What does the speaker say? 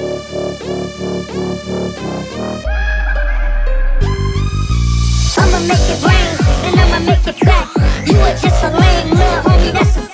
I'ma make it rain and I'ma make it back. You are just a lame little homie, that's a